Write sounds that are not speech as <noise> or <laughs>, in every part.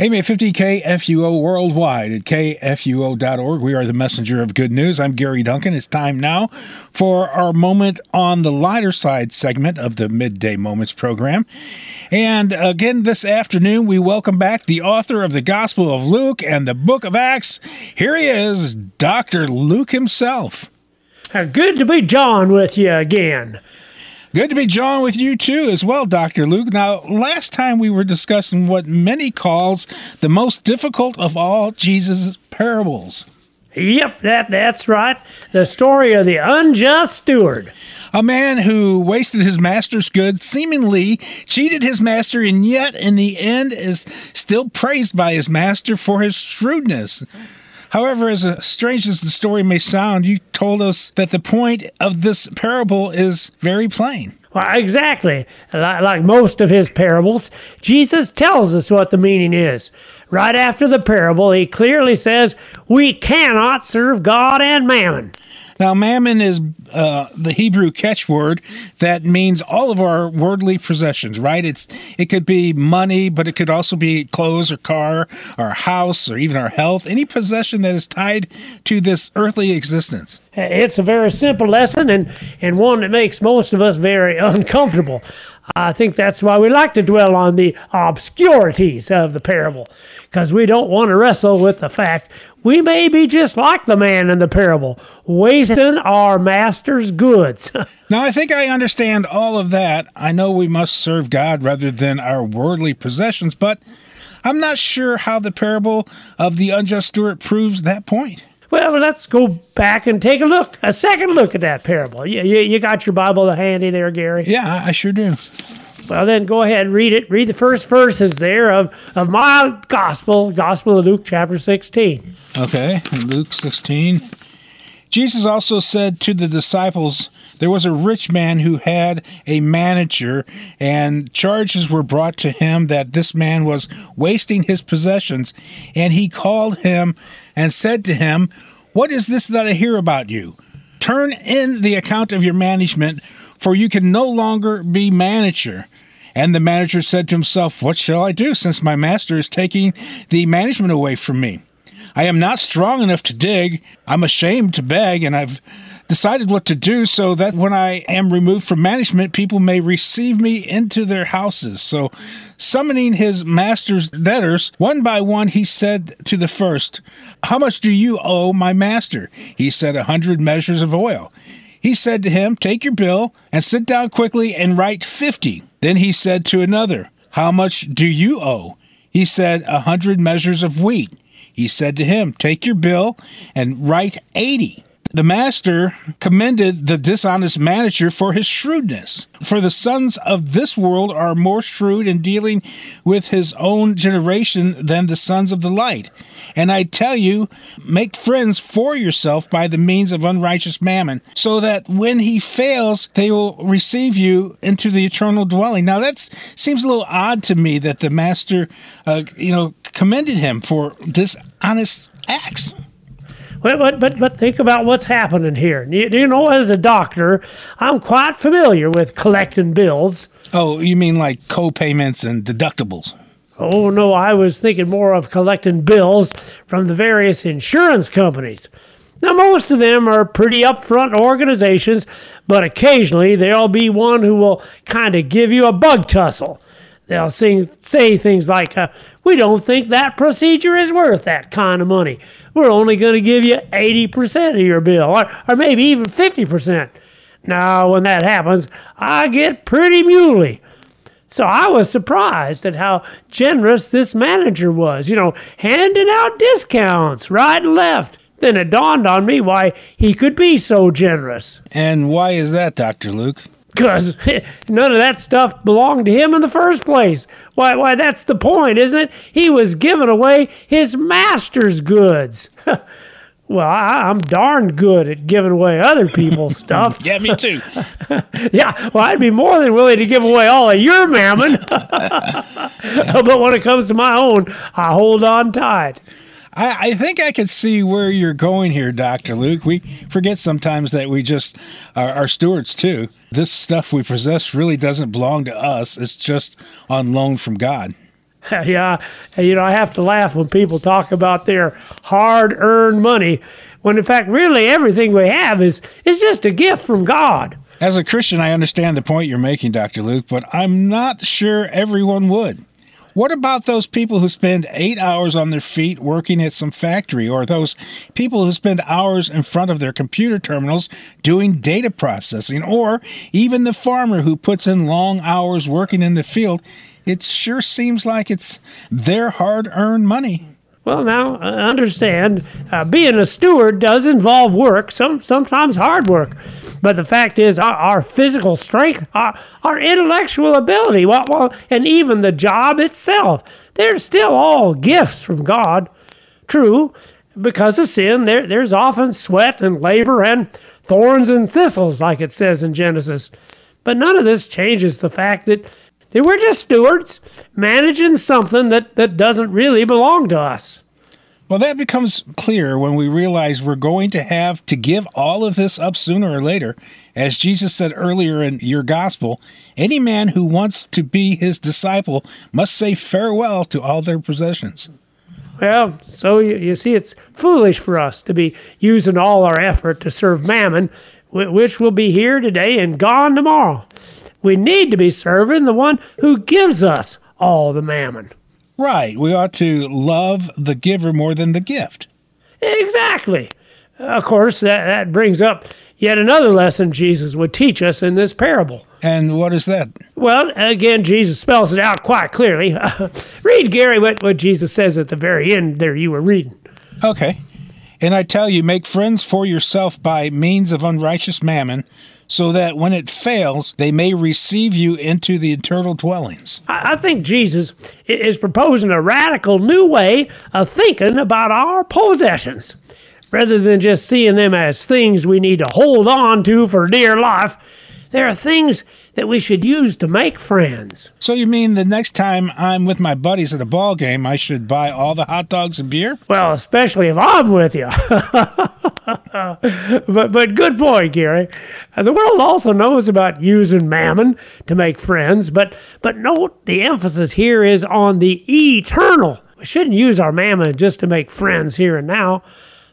AM 850 KFUO worldwide at kfuo.org. We are the messenger of good news. I'm Gary Duncan. It's time now for our moment on the lighter side segment of the Midday Moments program. And again, this afternoon, we welcome back the author of the Gospel of Luke and the book of Acts. Here he is, Dr. Luke himself. Good to be John with you again. Good to be John with you too, as well, Dr. Luke. Now, last time we were discussing what many calls the most difficult of all Jesus' parables. Yep, that that's right. The story of the unjust steward. A man who wasted his master's goods, seemingly cheated his master, and yet in the end is still praised by his master for his shrewdness. However, as strange as the story may sound, you told us that the point of this parable is very plain. Well, exactly. Like most of his parables, Jesus tells us what the meaning is. Right after the parable, he clearly says, We cannot serve God and mammon. Now, mammon is uh, the Hebrew catchword that means all of our worldly possessions, right? It's it could be money, but it could also be clothes or car or house or even our health. Any possession that is tied to this earthly existence. It's a very simple lesson and and one that makes most of us very <laughs> uncomfortable. I think that's why we like to dwell on the obscurities of the parable, because we don't want to wrestle with the fact we may be just like the man in the parable, wasting our master's goods. <laughs> now, I think I understand all of that. I know we must serve God rather than our worldly possessions, but I'm not sure how the parable of the unjust steward proves that point. Well, let's go back and take a look, a second look at that parable. You, you, you got your Bible handy there, Gary? Yeah, I sure do. Well, then go ahead, and read it. Read the first verses there of, of my gospel, Gospel of Luke, chapter 16. Okay, Luke 16. Jesus also said to the disciples, There was a rich man who had a manager, and charges were brought to him that this man was wasting his possessions. And he called him and said to him, What is this that I hear about you? Turn in the account of your management, for you can no longer be manager. And the manager said to himself, What shall I do, since my master is taking the management away from me? I am not strong enough to dig. I'm ashamed to beg, and I've decided what to do so that when I am removed from management, people may receive me into their houses. So, summoning his master's debtors, one by one, he said to the first, How much do you owe my master? He said, A hundred measures of oil. He said to him, Take your bill and sit down quickly and write fifty. Then he said to another, How much do you owe? He said, A hundred measures of wheat. He said to him, Take your bill and write eighty. The master commended the dishonest manager for his shrewdness. For the sons of this world are more shrewd in dealing with his own generation than the sons of the light. And I tell you, make friends for yourself by the means of unrighteous mammon, so that when he fails, they will receive you into the eternal dwelling. Now that seems a little odd to me that the master, uh, you know, commended him for dishonest acts. But, but, but, but think about what's happening here. You, you know, as a doctor, I'm quite familiar with collecting bills. Oh, you mean like co-payments and deductibles? Oh, no, I was thinking more of collecting bills from the various insurance companies. Now, most of them are pretty upfront organizations, but occasionally there'll be one who will kind of give you a bug tussle. They'll sing, say things like, uh, We don't think that procedure is worth that kind of money. We're only going to give you 80% of your bill, or, or maybe even 50%. Now, when that happens, I get pretty muley. So I was surprised at how generous this manager was, you know, handing out discounts right and left. Then it dawned on me why he could be so generous. And why is that, Dr. Luke? Because <laughs> none of that stuff belonged to him in the first place. Why, why, that's the point, isn't it? He was giving away his master's goods. <laughs> well, I, am darn good at giving away other people's <laughs> stuff. yeah, me too. yeah, well, I'd be more than willing to give away all of your mammon. but when it comes to my own, I hold on tight. I, I think I can see where you're going here, Dr. Luke. We forget sometimes that we just are, are stewards too. This stuff we possess really doesn't belong to us, it's just on loan from God. <laughs> yeah, you know, I have to laugh when people talk about their hard earned money when in fact, really everything we have is, is just a gift from God. As a Christian, I understand the point you're making, Dr. Luke, but I'm not sure everyone would. What about those people who spend eight hours on their feet working at some factory, or those people who spend hours in front of their computer terminals doing data processing, or even the farmer who puts in long hours working in the field? It sure seems like it's their hard earned money. Well, now uh, understand, uh, being a steward does involve work, some sometimes hard work. But the fact is, our, our physical strength, our, our intellectual ability, well, well, and even the job itself, they're still all gifts from God. True, because of sin, there, there's often sweat and labor and thorns and thistles, like it says in Genesis. But none of this changes the fact that they were just stewards managing something that, that doesn't really belong to us. Well, that becomes clear when we realize we're going to have to give all of this up sooner or later. As Jesus said earlier in your gospel, any man who wants to be his disciple must say farewell to all their possessions. Well, so you, you see, it's foolish for us to be using all our effort to serve mammon, which will be here today and gone tomorrow. We need to be serving the one who gives us all the mammon. Right. We ought to love the giver more than the gift. Exactly. Of course, that, that brings up yet another lesson Jesus would teach us in this parable. And what is that? Well, again, Jesus spells it out quite clearly. <laughs> read, Gary, what, what Jesus says at the very end there you were reading. Okay. And I tell you, make friends for yourself by means of unrighteous mammon so that when it fails, they may receive you into the eternal dwellings. I think Jesus is proposing a radical new way of thinking about our possessions. Rather than just seeing them as things we need to hold on to for dear life, there are things that we should use to make friends. So you mean the next time I'm with my buddies at a ball game, I should buy all the hot dogs and beer? Well, especially if I'm with you. <laughs> but but good point, Gary. Uh, the world also knows about using mammon to make friends, but but note the emphasis here is on the eternal. We shouldn't use our mammon just to make friends here and now,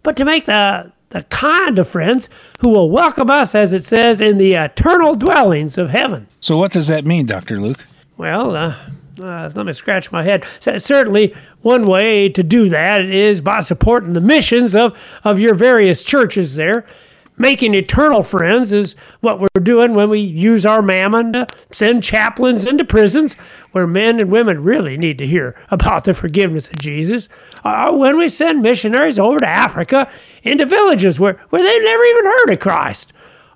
but to make the the kind of friends who will welcome us, as it says, in the eternal dwellings of heaven. So, what does that mean, Dr. Luke? Well, uh, uh, let me scratch my head. So certainly, one way to do that is by supporting the missions of, of your various churches there making eternal friends is what we're doing when we use our mammon to send chaplains into prisons where men and women really need to hear about the forgiveness of Jesus. Or when we send missionaries over to Africa into villages where, where they've never even heard of Christ.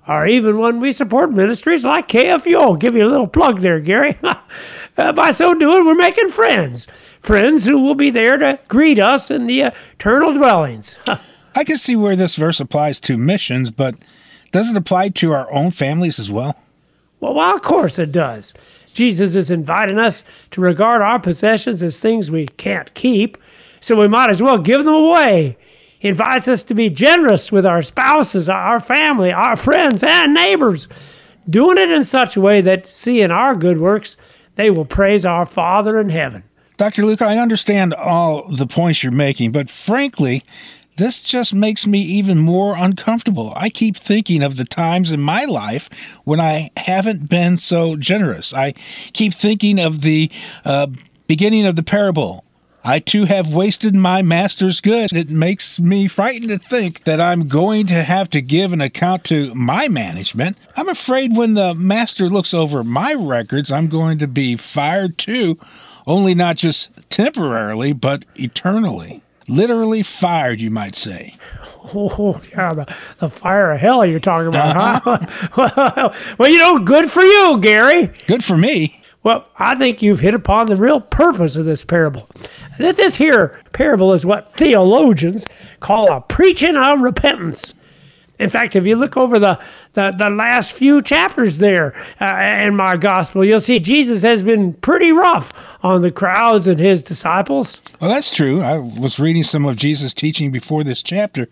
Or even when we support ministries like KFUO. I'll give you a little plug there, Gary. <laughs> uh, by so doing, we're making friends. Friends who will be there to greet us in the eternal dwellings. <laughs> I can see where this verse applies to missions, but does it apply to our own families as well? Well, well, of course it does. Jesus is inviting us to regard our possessions as things we can't keep, so we might as well give them away. He invites us to be generous with our spouses, our family, our friends, and neighbors, doing it in such a way that, seeing our good works, they will praise our Father in heaven. Dr. Luke, I understand all the points you're making, but frankly, this just makes me even more uncomfortable. I keep thinking of the times in my life when I haven't been so generous. I keep thinking of the uh, beginning of the parable. I too have wasted my master's goods. It makes me frightened to think that I'm going to have to give an account to my management. I'm afraid when the master looks over my records, I'm going to be fired too, only not just temporarily, but eternally literally fired, you might say. Oh, yeah, the, the fire of hell you're talking about, uh-huh. huh? <laughs> well, you know, good for you, Gary. Good for me. Well, I think you've hit upon the real purpose of this parable. That This here parable is what theologians call a preaching of repentance. In fact, if you look over the, the, the last few chapters there uh, in my gospel, you'll see Jesus has been pretty rough on the crowds and his disciples. Well, that's true. I was reading some of Jesus' teaching before this chapter.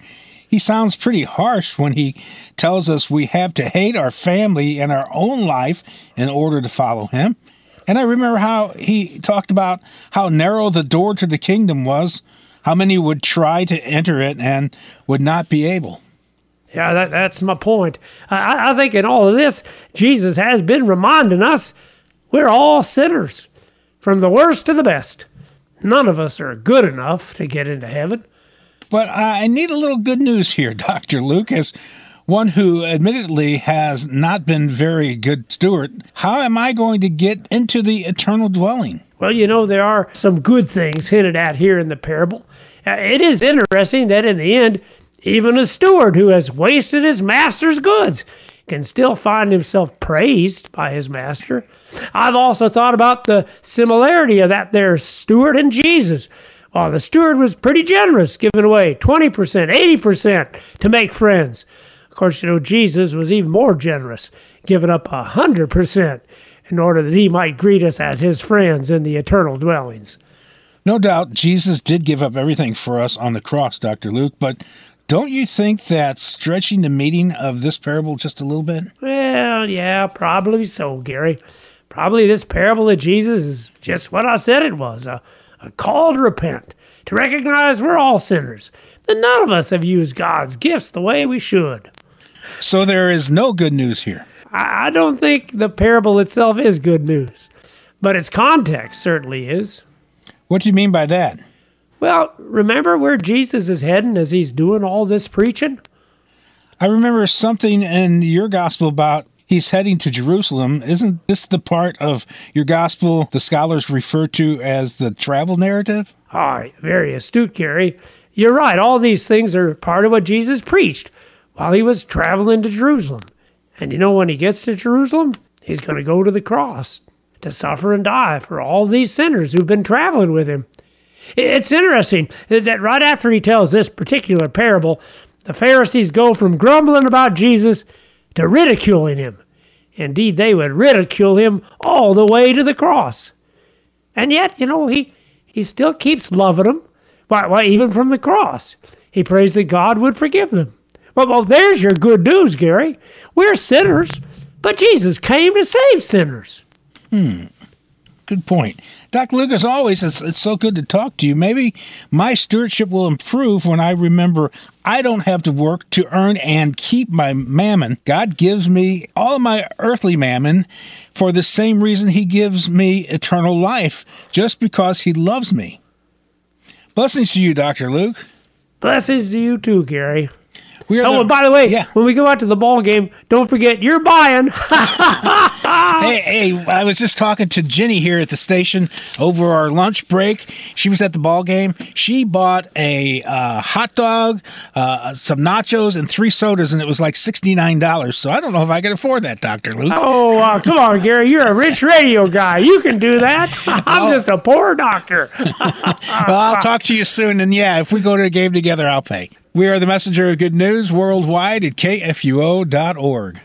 He sounds pretty harsh when he tells us we have to hate our family and our own life in order to follow him. And I remember how he talked about how narrow the door to the kingdom was, how many would try to enter it and would not be able. Yeah, that, that's my point. I, I think in all of this, Jesus has been reminding us we're all sinners, from the worst to the best. None of us are good enough to get into heaven. But I need a little good news here, <laughs> Dr. Luke as one who admittedly has not been very good steward. How am I going to get into the eternal dwelling? Well, you know, there are some good things hinted at here in the parable. Uh, it is interesting that in the end, even a steward who has wasted his master's goods can still find himself praised by his master. I've also thought about the similarity of that there steward and Jesus. Well, the steward was pretty generous, giving away 20%, 80% to make friends. Of course, you know, Jesus was even more generous, giving up 100% in order that he might greet us as his friends in the eternal dwellings. No doubt Jesus did give up everything for us on the cross, Dr. Luke, but don't you think that's stretching the meaning of this parable just a little bit? Well, yeah, probably so, Gary. Probably this parable of Jesus is just what I said it was a, a call to repent, to recognize we're all sinners, that none of us have used God's gifts the way we should. So there is no good news here. I, I don't think the parable itself is good news, but its context certainly is. What do you mean by that? Well, remember where Jesus is heading as he's doing all this preaching? I remember something in your gospel about he's heading to Jerusalem. Isn't this the part of your gospel the scholars refer to as the travel narrative? Right, very astute, Gary. You're right. All these things are part of what Jesus preached while he was traveling to Jerusalem. And you know, when he gets to Jerusalem, he's going to go to the cross to suffer and die for all these sinners who've been traveling with him. It's interesting that right after he tells this particular parable, the Pharisees go from grumbling about Jesus to ridiculing him. Indeed, they would ridicule him all the way to the cross. And yet, you know, he, he still keeps loving them. Why, why, even from the cross. He prays that God would forgive them. Well, well, there's your good news, Gary. We're sinners, but Jesus came to save sinners. Hmm. Good point. Dr. Luke as, always, it's, it's so good to talk to you. Maybe my stewardship will improve when I remember I don't have to work to earn and keep my mammon. God gives me all of my earthly mammon for the same reason He gives me eternal life, just because He loves me. Blessings to you, Dr. Luke. Blessings to you too, Gary. We oh, the, and by the way, yeah. when we go out to the ball game, don't forget you're buying. <laughs> hey, hey, I was just talking to Jenny here at the station over our lunch break. She was at the ball game. She bought a uh, hot dog, uh, some nachos, and three sodas, and it was like sixty nine dollars. So I don't know if I can afford that, Doctor Luke. Oh, uh, <laughs> come on, Gary, you're a rich radio guy. You can do that. <laughs> I'm just a poor doctor. well, I'll talk to you soon, and yeah, if we go to a game together, I'll pay. We are the messenger of good news worldwide at kfuo.org.